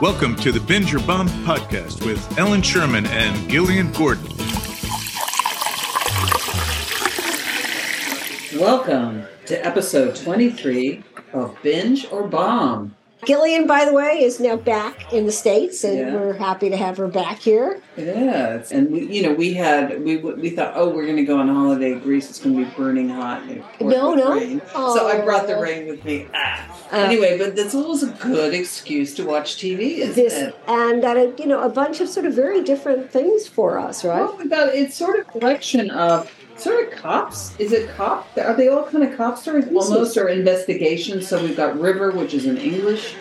Welcome to the Binge or Bomb podcast with Ellen Sherman and Gillian Gordon. Welcome to episode 23 of Binge or Bomb. Gillian, by the way, is now back in the States, and Yeah. we're happy to have her back here. Yeah, and we, you know, we had we we thought, oh, we're going to go on holiday Greece. It's going to be burning hot. and No, no. rain. So I brought the rain with me. Ah. Uh, anyway, but that's always a good excuse to watch TV, isn't This it? and that, uh, you know, a bunch of sort of very different things for us, right? Well, we it's sort of a collection of sort of cops. Is it cop? Are they all kind of cop stories almost or investigations? So we've got River, which is an English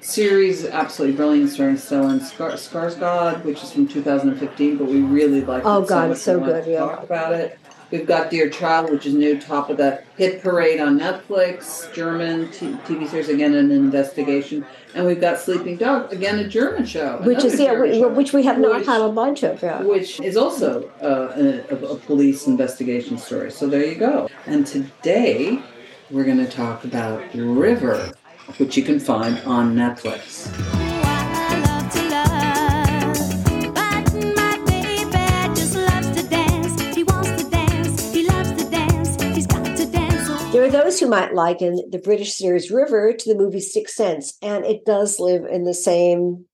series, absolutely brilliant, starring Stellan Skar- Skarsgård, which is from 2015, but we really like. Oh, it God, so, so good, to yeah. Talk about it. We've got Dear Child, which is new, top of the hit parade on Netflix, German t- TV series, again an investigation, and we've got Sleeping Dog, again a German show, Which is yeah, we, which we have not which- had a bunch of. Yeah. which is also uh, a, a, a police investigation story. So there you go. And today we're going to talk about River, which you can find on Netflix. Those who might liken the British series River to the movie Sixth Sense, and it does live in the same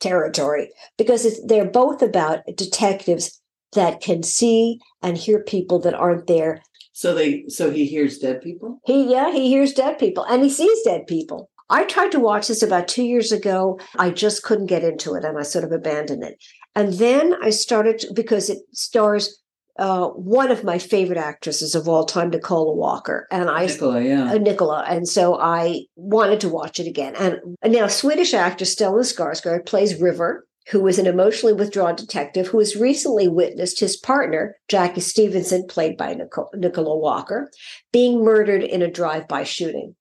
territory because it's, they're both about detectives that can see and hear people that aren't there. So they so he hears dead people. He, yeah, he hears dead people and he sees dead people. I tried to watch this about two years ago. I just couldn't get into it and I sort of abandoned it. And then I started to- because it stars uh, one of my favorite actresses of all time, Nicola Walker. And I Nicola, yeah. uh, Nicola, and so I wanted to watch it again. And, and now, Swedish actor Stellan Skarsgård plays River, who is an emotionally withdrawn detective who has recently witnessed his partner Jackie Stevenson, played by Nico- Nicola Walker, being murdered in a drive-by shooting.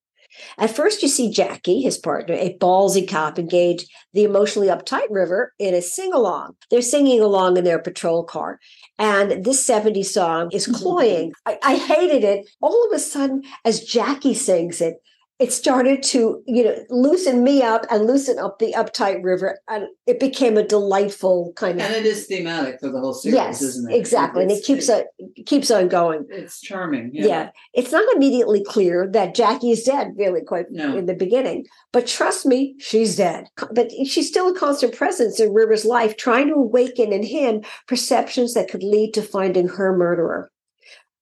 At first, you see Jackie, his partner, a ballsy cop, engage the emotionally uptight River in a sing-along. They're singing along in their patrol car. And this 70s song is mm-hmm. cloying. I, I hated it. All of a sudden, as Jackie sings it, it started to, you know, loosen me up and loosen up the uptight river. And it became a delightful kind of and it is thematic for the whole series, yes, isn't it? exactly. And it It's- keeps on keeps on going. It's charming. Yeah. Yeah. It's not immediately clear that Jackie is dead, really, quite No. in the beginning. But trust me, she's dead. But she's still a constant presence in River's life, trying to awaken in him perceptions that could lead to finding her murderer.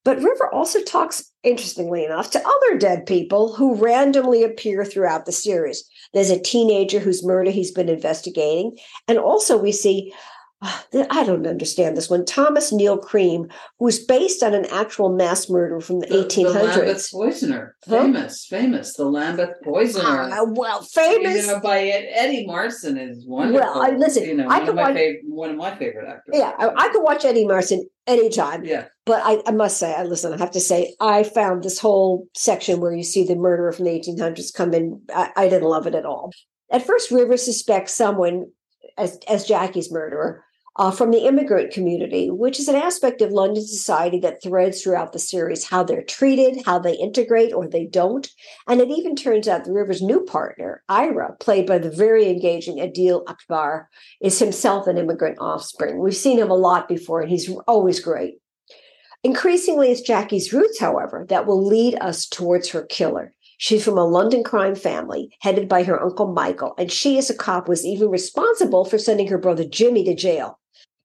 But River also talks, interestingly enough, to other dead people who randomly appear throughout the series. There's a teenager whose murder he's been investigating. And also, we see, I don't understand this one, Thomas Neill Cream, who's based on an actual mass murder from the, The, the 1800s. Lambeth Poisoner, Huh? famous, famous, the Lambeth Poisoner. Ah, well, famous. You know, by Eddie Marsan is wonderful. I- listen, you know, I one could of my watch- favorite, one of my favorite actors. yeah, I, I could watch Eddie Marsan anytime. yeah. But I, I must say, I listen, I have to say, I found this whole section where you see the murderer from the 1800s come in. I, I didn't love it at all. At first, River suspects someone as, as Jackie's murderer uh, from the immigrant community, which is an aspect of London society that threads throughout the series how they're treated, how they integrate or they don't. And it even turns out the River's new partner, Ira, played by the very engaging Adeel Akhtar, is himself an immigrant offspring. We've seen him a lot before, and he's always great. Increasingly, it's Jackie's roots, however, that will lead us towards her killer. She's from a London crime family headed by her uncle Michael, and she, as a cop, was even responsible for sending her brother Jimmy to jail.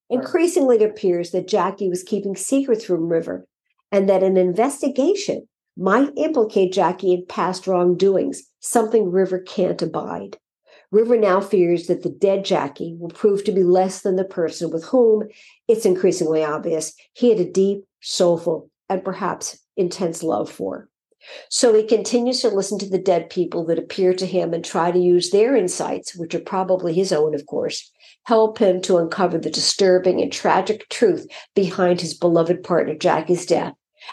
Increasingly, it appears that Jackie was keeping secrets from River, and that an investigation might implicate Jackie in past wrongdoings, something River can't abide. River now fears that the dead Jackie will prove to be less than the person with whom, it's increasingly obvious, he had a deep, soulful, and perhaps intense love for. So he continues to listen to the dead people that appear to him and try to use their insights, which are probably his own, of course, help him to uncover the disturbing and tragic truth behind his beloved partner Jackie's death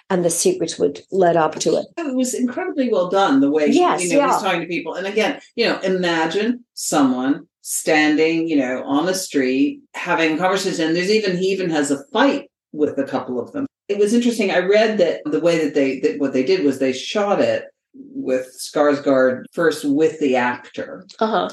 and the secrets would led up to it. It was incredibly well done the way Yes, you know yeah. he's talking to people. And again, you know, imagine someone standing, you know, on the street having a conversation. And there's even he even has a fight with a couple of them. It was interesting. I read that the way that they that what they did was they shot it with Skarsgård first with the actor. Uh huh.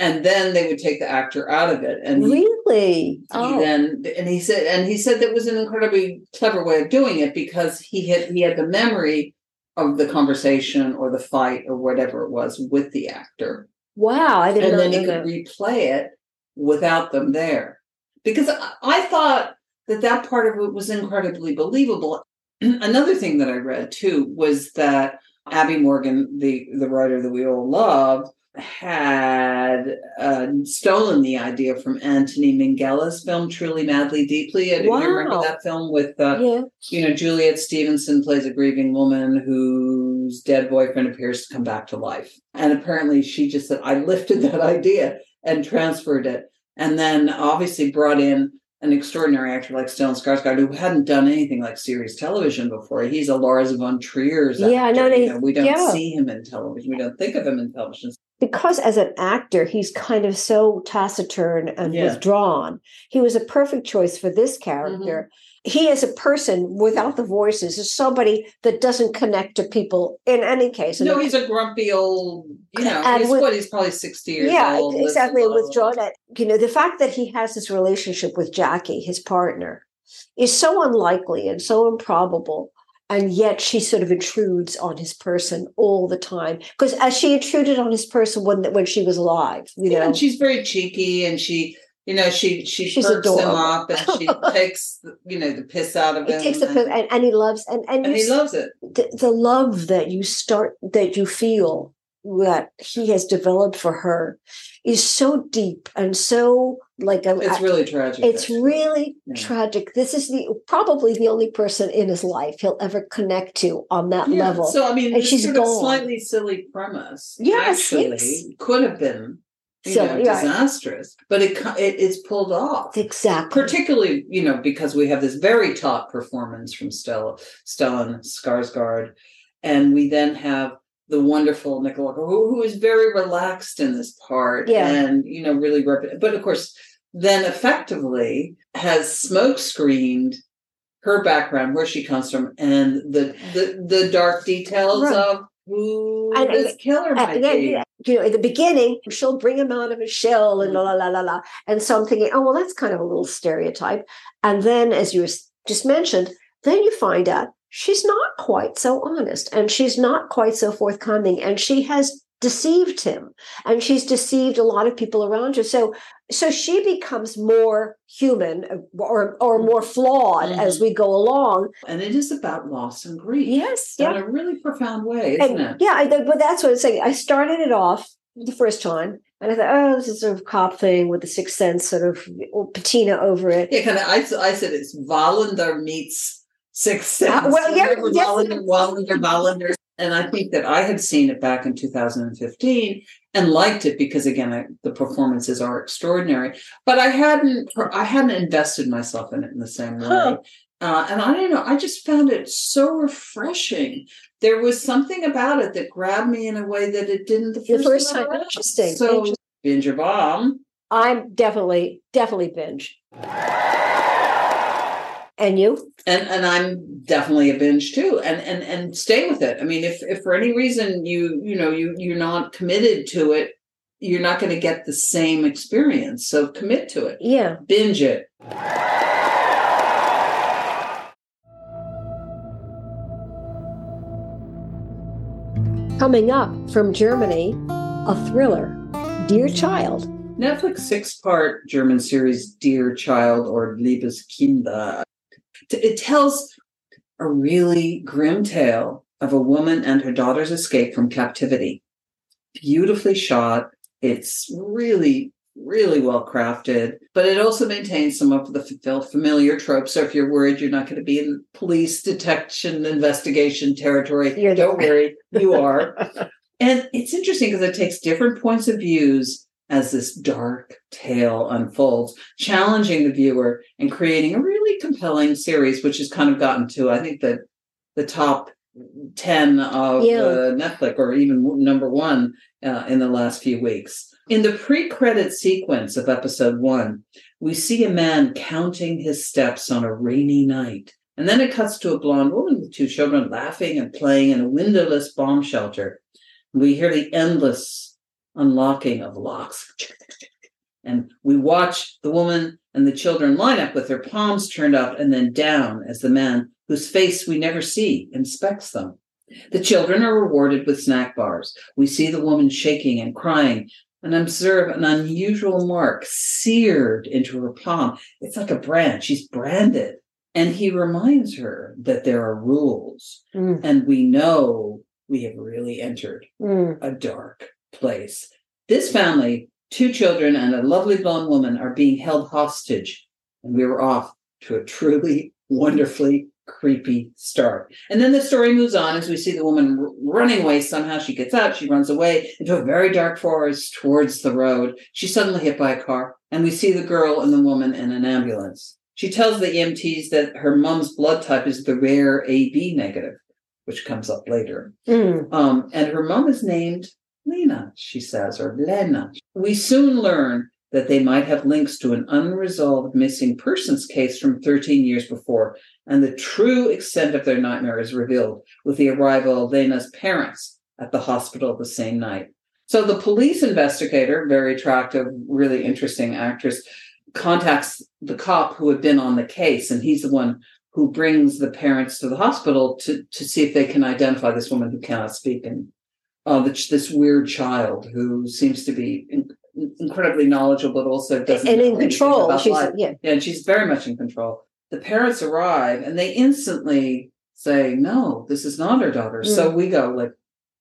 And then they would take the actor out of it and really? he Oh, then and he said and he said that was an incredibly clever way of doing it because he had he had the memory of the conversation or the fight or whatever it was with the actor wow! I didn't and then he could replay it without them there because I, I thought that that part of it was incredibly believable another thing that i read too was that Abi Morgan the the writer that we all love had uh, stolen the idea from Anthony Minghella's film "Truly, Madly, Deeply." And you remember Wow. that film with uh, yeah. you know, Juliet Stevenson plays a grieving woman whose dead boyfriend appears to come back to life. And apparently she just said, I lifted that idea and transferred it. And then obviously brought in an extraordinary actor like Stellan Skarsgård, who hadn't done anything like series television before. He's a Lars von Trier's Yeah, actor. no, you know, we don't yeah. see him in television. We don't think of him in television. Because as an actor he's kind of so taciturn and Yeah. withdrawn he was a perfect choice for this character Mm-hmm. he as a person without the voices is somebody that doesn't connect to people in any case No, it- he's a grumpy old, you know, And he's with- what, he's probably 60 years yeah old. exactly withdrawn at you know the fact that he has this relationship with jackie his partner is so unlikely and so improbable and yet she sort of intrudes on his person all the time. Because as she intruded on his person when when she was alive you yeah, know? and she's very cheeky and she you know she she She's perks him up and she takes the- you know the piss out of he him takes the and, pill and, and he loves and and, and he loves it. the, the love that you start that you feel that he has developed for her is so deep and so like a, it's really tragic it's actually. really Yeah. tragic this is the probably the only person in his life he'll ever connect to on that yeah, level so i mean And she's sort of slightly silly premise Yes, actually yes. could have been you So, know yeah. disastrous but it it is pulled off exactly particularly you know because we have this very top performance from Stella Stellan Skarsgård, and we then have the wonderful Nicola who, who is very relaxed in this part Yeah. and you know really rep- but of course then effectively has smoke screened her background where she comes from and the the, the dark details Right. of who And- this killer Uh, might yeah, be. yeah. you know, in the beginning, she'll bring him out of his shell and la la la la la. And so I'm thinking, oh well, that's kind of a little stereotype. And then, as you just mentioned, then you find out she's not quite so honest, and she's not quite so forthcoming, and she has deceived him, and she's deceived a lot of people around her. So, so she becomes more human uh, or or more flawed as we go along. and it is about loss and grief Yes, in yeah. a really profound way isn't And it yeah, I, but that's what I'm saying. I started it off the first time, and I thought, oh, this is sort of cop thing with the sixth sense sort of patina over it. Yeah, kind of. I, I said it's Wallander meets Sixth Sense. Uh, well, yeah, Remember yes. Wallander, Wallander, Wallander. And I think that I had seen it back in 2015 and liked it because again, I, the performances are extraordinary. But I hadn't, I hadn't invested myself in it in the same way. Huh. Uh, and I don't know, I just found it so refreshing. There was something about it that grabbed me in a way that it didn't the The first, first time. time, interesting. So, interesting. binge your bomb. I'm definitely, definitely binge. And you? and and I'm definitely a binge too, and and and stay with it. I mean, if if for any reason you you know you you're not committed to it, you're not going to get the same experience. So commit to it, Yeah. binge it. Coming up from Germany, a thriller, Dear Child. Netflix six-part German series Dear Child or Liebes Kinder. It tells a really grim tale of a woman and her daughter's escape from captivity. Beautifully shot. It's really, really well crafted, but it also maintains some of the familiar tropes. So if you're worried you're not going to be in police detection investigation territory, You're don't worry, you are. And it's interesting because it takes different points of views as this dark tale unfolds, challenging the viewer and creating a really compelling series, which has kind of gotten to, I think, the the top ten of Yeah. uh, Netflix, or even number one uh, in the last few weeks. In the pre-credit sequence of episode one, we see a man counting his steps on a rainy night. And then it cuts to a blonde woman with two children laughing and playing in a windowless bomb shelter. We hear the endless unlocking of locks. And we watch the woman and the children line up with their palms turned up and then down as the man, whose face we never see, inspects them. The children are rewarded with snack bars. We see the woman shaking and crying and observe an unusual mark seared into her palm. It's like a brand. She's branded. And he reminds her that there are rules. Mm, And we know we have really entered mm. a dark place. This family, two children and a lovely blonde woman, are being held hostage. And we were off to a truly wonderfully creepy start. And then the story moves on as we see the woman r- running away. Somehow she gets out, she runs away into a very dark forest towards the road. She's suddenly hit by a car, and we see the girl and the woman in an ambulance. She tells the EMTs that her mom's blood type is the rare AB negative, which comes up later. Mm. Um, and her mom is named Lena, she says, or Lena. We soon learn that they might have links to an unresolved missing persons case from 13 years before, and the true extent of their nightmare is revealed with the arrival of Lena's parents at the hospital the same night. So the police investigator, very attractive, really interesting actress, contacts the cop who had been on the case, and he's the one who brings the parents to the hospital to to see if they can identify this woman who cannot speak and uh, this, this weird child who seems to be in, incredibly knowledgeable, but also doesn't And in control. She's life. yeah. Yeah, and she's very much in control. The parents arrive and they instantly say, No, this is not her daughter. So we go, like,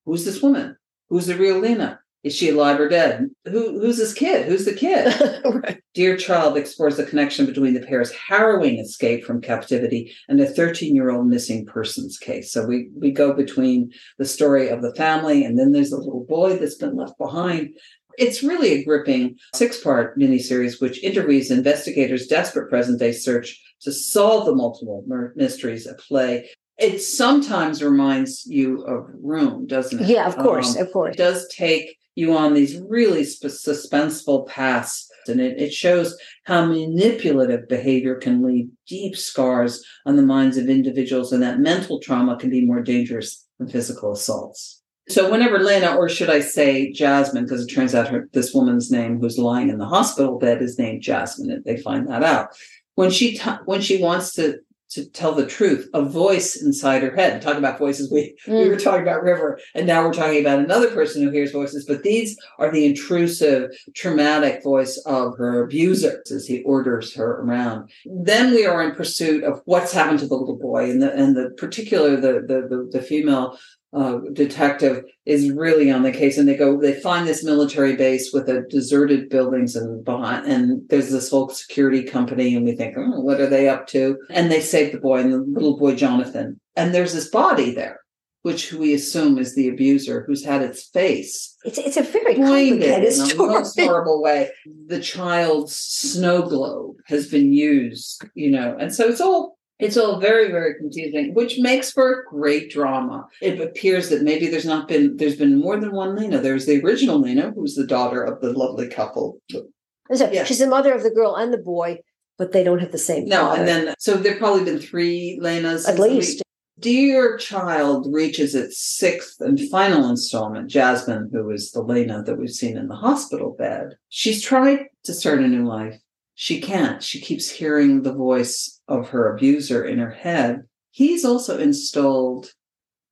who's this woman? Who's the real Lena? Is she alive or dead? Who who's this kid? Who's the kid? right. Dear Child explores the connection between the pair's harrowing escape from captivity and a 13 year old missing persons case. So we, we go between the story of the family and then there's a little boy that's been left behind. It's really a gripping six part miniseries which interweaves investigators' desperate present day search to solve the multiple mur- mysteries at play. It sometimes reminds you of Room, doesn't it? Yeah, of course, Um, of course. it does take you on these really sp- suspenseful paths. And it, it shows how manipulative behavior can leave deep scars on the minds of individuals and that mental trauma can be more dangerous than physical assaults. So whenever lena or should i say jasmine because it turns out her, this woman's name who's lying in the hospital bed is named jasmine and they find that out. When she t- when she wants to to tell the truth a voice inside her head talk about voices we we Mm. were talking about River, and now we're talking about another person who hears voices, but these are the intrusive, traumatic voice of her abuser as he orders her around. Then we are in pursuit of what's happened to the little boy, and the and the particular the the the, the female uh, detective is really on the case, and they go they find this military base with a deserted buildings and behind, and there's this whole security company, and we think, oh, what are they up to? And they save the boy and the little boy Jonathan, and there's this body there which we assume is the abuser who's had its face It's it's a very complicated in a story. most horrible way. The child's snow globe has been used, you know, and so it's all it's all very very confusing, which makes for great drama. It appears that maybe there's not been there's been more than one Lena. There's the original Lena, who's the daughter of the lovely couple. So Yeah. She's the mother of the girl and the boy, but they don't have the same No, father. and then so there've probably been three Lenas at least. Dear Child reaches its sixth and final installment, Jasmine, who is the Lena that we've seen in the hospital bed. She's tried to start a new life. She can't. She keeps hearing the voice of her abuser in her head. He's also installed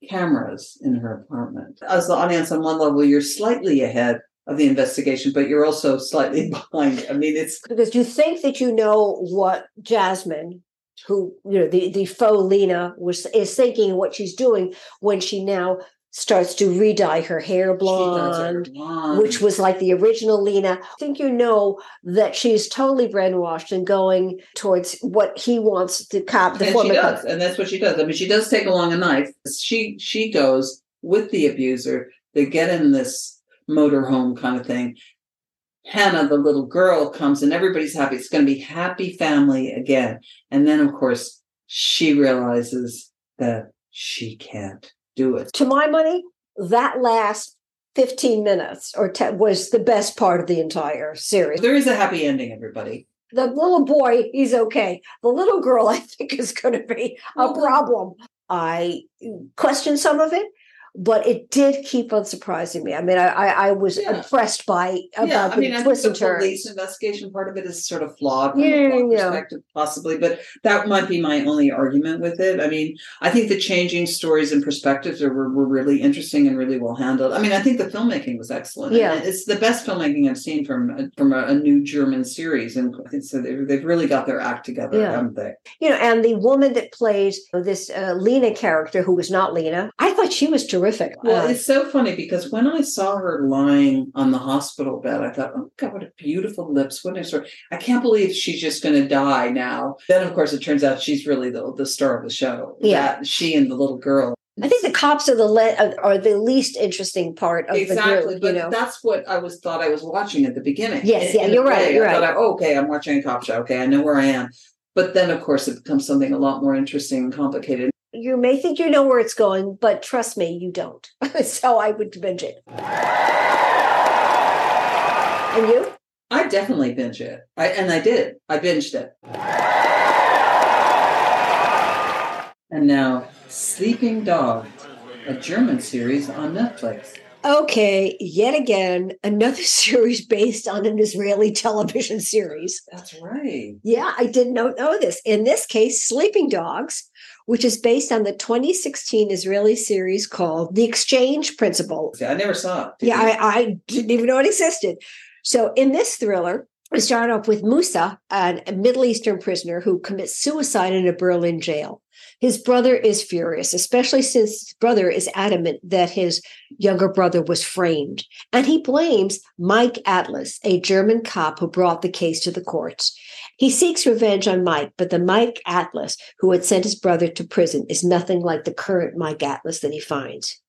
cameras in her apartment. As the audience, on one level, you're slightly ahead of the investigation, but you're also slightly behind. I mean, it's because you think that you know what Jasmine, who you know the the faux Lena was is thinking what she's doing when she now starts to re-dye her hair blonde. blonde. Which was like the original Lena. I think you know that she's totally brainwashed and going towards what he wants to cop, the and she does, cop. and that's what she does. I mean, she does take along a knife. She she goes with the abuser. They get in this motorhome kind of thing. Hannah, the little girl, comes and everybody's happy. It's going to be happy family again. And then, of course, she realizes that she can't do it. To my money, that last 15 minutes or 10 was the best part of the entire series. There is a happy ending, everybody. The little boy, he's okay. The little girl, I think, is going to be a problem. I question some of it, but it did keep on surprising me. I mean, I I, I was Yeah. impressed by about yeah, I the mean, I think the turns. police investigation part of it is sort of flawed from Yeah, a yeah. perspective, possibly, but that might be my only argument with it. I mean, I think the changing stories and perspectives are, were, were really interesting and really well handled. I mean, I think the filmmaking was excellent. Yeah. it's the best filmmaking I've seen from a- from a, a new German series, and so. They've, they've really got their act together, Yeah. haven't they? you know, and the woman that plays this uh, Lena character, who was not Lena, I thought she was terrific. Well, Uh, it's so funny because when I saw her lying on the hospital bed, I thought, "Oh God, what a beautiful lips! What a story! I can't believe she's just going to die now." Then, of course, it turns out she's really the the star of the show. Yeah. That- she and the little girl. I think the cops are the le- are- are the least interesting part of exactly, the group. but You know, that's what I was thought I was watching at the beginning. Yes, In- yeah, in you're right, you're I thought, right. oh, okay, I'm watching a cop show. Okay, I know where I am. But then, of course, it becomes something a lot more interesting and complicated. You may think you know where it's going, but trust me, you don't. so I would binge it. And you? I definitely binge it. I and I did. I binged it. And now, Sleeping Dog, a German series on Netflix. Okay, yet again, another series based on an Israeli television series. That's right. Yeah, I did not know this. In this case, Sleeping Dogs, which is based on the 2016 Israeli series called The Exchange Principle. I never saw it. Yeah, I, I didn't even know it existed. So in this thriller, we start off with Musa, a Middle Eastern prisoner who commits suicide in a Berlin jail. His brother is furious, especially since his brother is adamant that his younger brother was framed. And he blames Mike Atlas, a German cop who brought the case to the courts. He seeks revenge on Mike, but the Mike Atlas who had sent his brother to prison is nothing like the current Mike Atlas that he finds.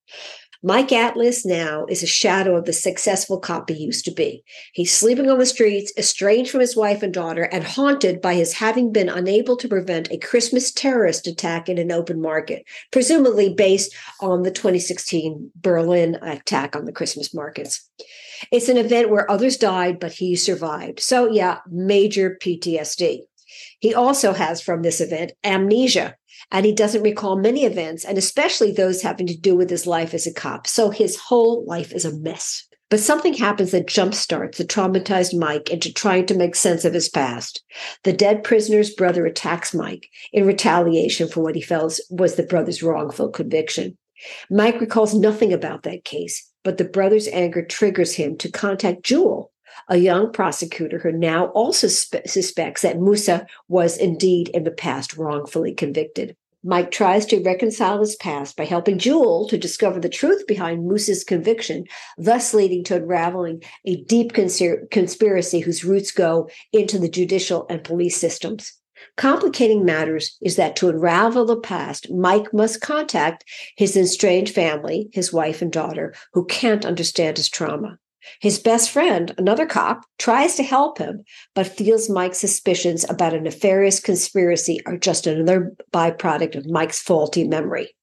Mike Atlas now is a shadow of the successful cop he used to be. He's sleeping on the streets, estranged from his wife and daughter, and haunted by his having been unable to prevent a Christmas terrorist attack in an open market, presumably based on the 2016 Berlin attack on the Christmas markets. It's an event where others died, but he survived. So, yeah, major PTSD. He also has from this event amnesia, and he doesn't recall many events, and especially those having to do with his life as a cop. So his whole life is a mess. But something happens that jumpstarts the traumatized Mike into trying to make sense of his past. The dead prisoner's brother attacks Mike in retaliation for what he felt was the brother's wrongful conviction. Mike recalls nothing about that case, but the brother's anger triggers him to contact Jewel, a young prosecutor who now also spe- suspects that Musa was indeed in the past wrongfully convicted. Mike tries to reconcile his past by helping Jewel to discover the truth behind Musa's conviction, thus leading to unraveling a deep conspiracy whose roots go into the judicial and police systems. Complicating matters is that to unravel the past, Mike must contact his estranged family, his wife and daughter, who can't understand his trauma. His best friend, another cop, tries to help him, but feels Mike's suspicions about a nefarious conspiracy are just another byproduct of Mike's faulty memory.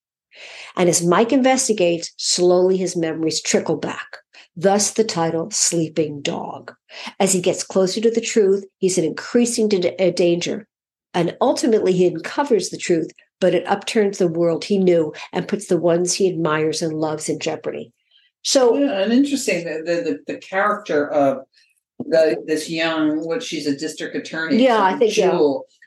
And as Mike investigates, slowly his memories trickle back. Thus the title Sleeping Dog. As he gets closer to the truth, he's in increasing da- uh, danger. And ultimately, he uncovers the truth, but it upturns the world he knew and puts the ones he admires and loves in jeopardy. So, Yeah, and interesting the the, the, the character of the this young what she's a district attorney. Yeah, I think, yeah.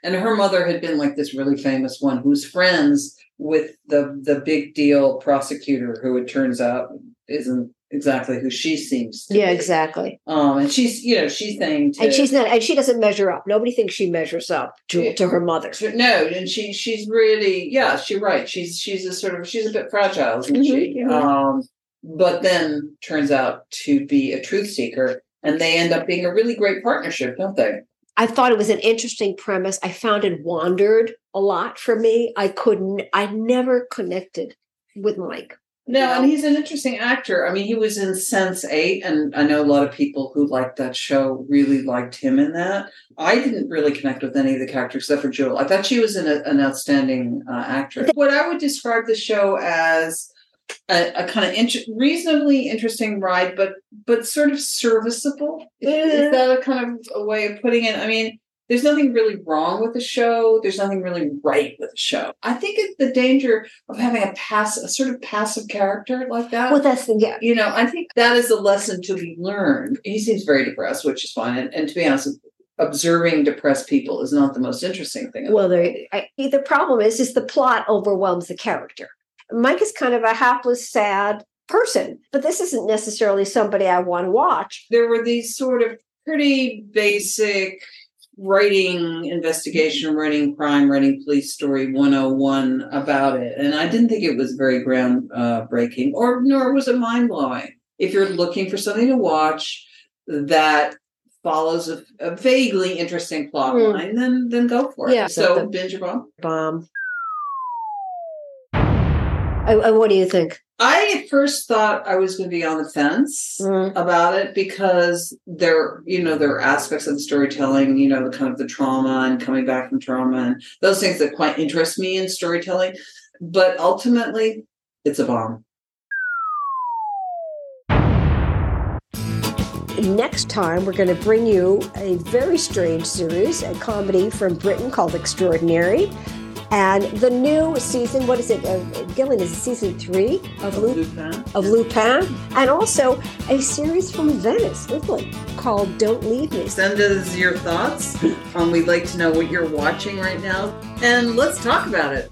And her mother had been like this really famous one who's friends with the the big deal prosecutor who it turns out isn't exactly who she seems to yeah, be. exactly. Um, and she's you know she's saying to, And she's not, and she doesn't measure up. Nobody thinks she measures up to, Yeah. to her mother. no, and she she's really yeah she's right she's she's a sort of she's a bit fragile isn't she? Mhm, mhm. Um, but then turns out to be a truth seeker, and they end up being a really great partnership, don't they? I thought it was an interesting premise. I found it wandered a lot for me. I couldn't, I never connected with Mike. No, and he's an interesting actor. I mean, he was in Sense Eight, and I know a lot of people who liked that show really liked him in that. I didn't really connect with any of the characters except for Jewel. I thought she was an, an outstanding uh, actress. What I would describe the show as a, a kind of int- reasonably interesting ride, but but sort of serviceable. Is, is mm-hmm. that a kind of a way of putting it? I mean, there's nothing really wrong with the show. There's nothing really right with the show. I think it's the danger of having a pass, a sort of passive character like that. Well, that's the yeah. you know, I think that is a lesson to be learned. He seems very depressed, which is fine. And, and to be honest, observing depressed people is not the most interesting thing. Well. I, the problem is, is the plot overwhelms the character. Mike is kind of a hapless, sad person, but this isn't necessarily somebody I want to watch. there were these sort of pretty basic writing investigation, writing crime, writing police story 101 about it. And I didn't think it was very groundbreaking, or nor was it mind blowing. If you're looking for something to watch that follows a, a vaguely interesting plot Hmm. line, then then go for it. Yeah, so the- binge bomb. Bomb. And, and what do you think? I at first thought I was going to be on the fence. Mm, about it because there you know there are aspects of the storytelling you know the kind of the trauma and coming back from trauma and those things that quite interest me in storytelling but ultimately it's a bomb Next time, we're going to bring you a very strange series, a comedy from Britain called Extraordinary. And the new season, what is it? Uh, Gillian, is season three of Lupin? Lupin. of Lupin, and also a series from Venice, Italy, called Don't Leave Me. send us your thoughts um, we'd like to know what you're watching right now and let's talk about it